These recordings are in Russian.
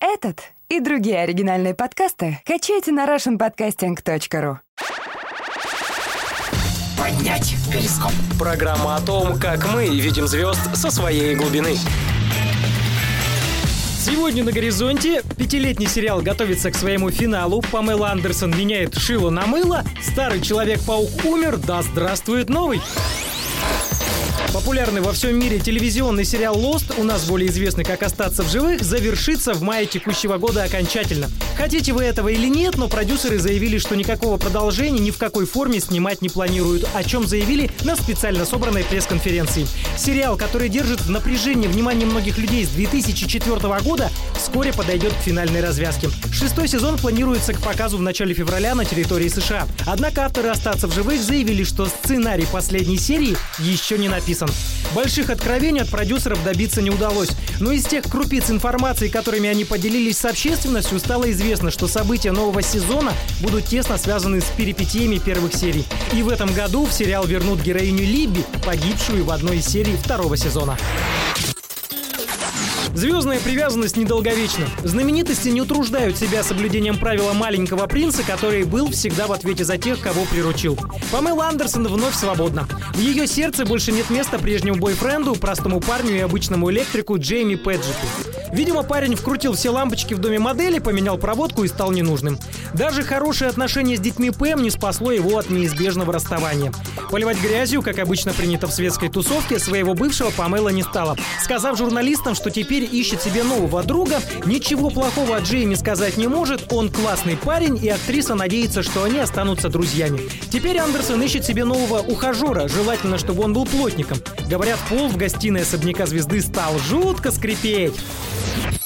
Этот и другие оригинальные подкасты качайте на russianpodcasting.ru. Поднять перископ. Программа о том, как мы видим звезд со своей глубины. Сегодня на горизонте пятилетний сериал готовится к своему финалу. Памела Андерсон меняет шило на мыло. Старый Человек-паук умер. Да здравствует новый. Популярный во всем мире телевизионный сериал «Лост», у нас более известный как «Остаться в живых», завершится в мае текущего года окончательно. Хотите вы этого или нет, но продюсеры заявили, что никакого продолжения ни в какой форме снимать не планируют, о чем заявили на специально собранной пресс-конференции. Сериал, который держит в напряжении внимание многих людей с 2004 года, вскоре подойдет к финальной развязке. Шестой сезон планируется к показу в начале февраля на территории США. Однако авторы «Остаться в живых» заявили, что сценарий последней серии еще не написан написан. Больших откровений от продюсеров добиться не удалось. Но из тех крупиц информации, которыми они поделились с общественностью, стало известно, что события нового сезона будут тесно связаны с перипетиями первых серий. И в этом году в сериал вернут героиню Либби, погибшую в одной из серий второго сезона. Звездная привязанность недолговечна. Знаменитости не утруждают себя соблюдением правила маленького принца, который был всегда в ответе за тех, кого приручил. Памела Андерсон вновь свободна. В ее сердце больше нет места прежнему бойфренду, простому парню и обычному электрику Джейми Педжету. Видимо, парень вкрутил все лампочки в доме модели, поменял проводку и стал ненужным. Даже хорошее отношение с детьми Пэм не спасло его от неизбежного расставания. Поливать грязью, как обычно принято в светской тусовке, своего бывшего Памела не стала. Сказав журналистам, что теперь ищет себе нового друга. Ничего плохого о Джейми сказать не может. Он классный парень, и актриса надеется, что они останутся друзьями. Теперь Андерсон ищет себе нового ухажера. Желательно, чтобы он был плотником. Говорят, пол в гостиной особняка звезды стал жутко скрипеть. Podcast.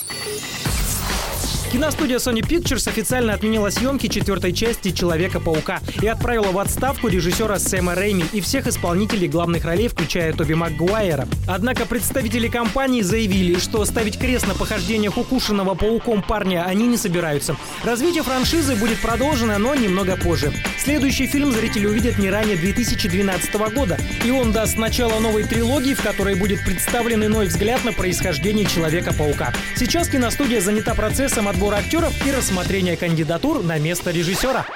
Киностудия Sony Pictures официально отменила съемки четвертой части «Человека-паука» и отправила в отставку режиссера Сэма Рэйми и всех исполнителей главных ролей, включая Тоби Макгуайера. Однако представители компании заявили, что ставить крест на похождениях укушенного пауком парня они не собираются. Развитие франшизы будет продолжено, но немного позже. Следующий фильм зрители увидят не ранее 2012 года, и он даст начало новой трилогии, в которой будет представлен иной взгляд на происхождение Человека-паука. Сейчас киностудия занята процессом отбора подбор актеров и рассмотрение кандидатур на место режиссера.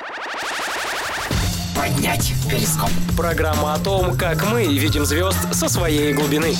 Поднять перископ. Программа о том, как мы видим звезд со своей глубины.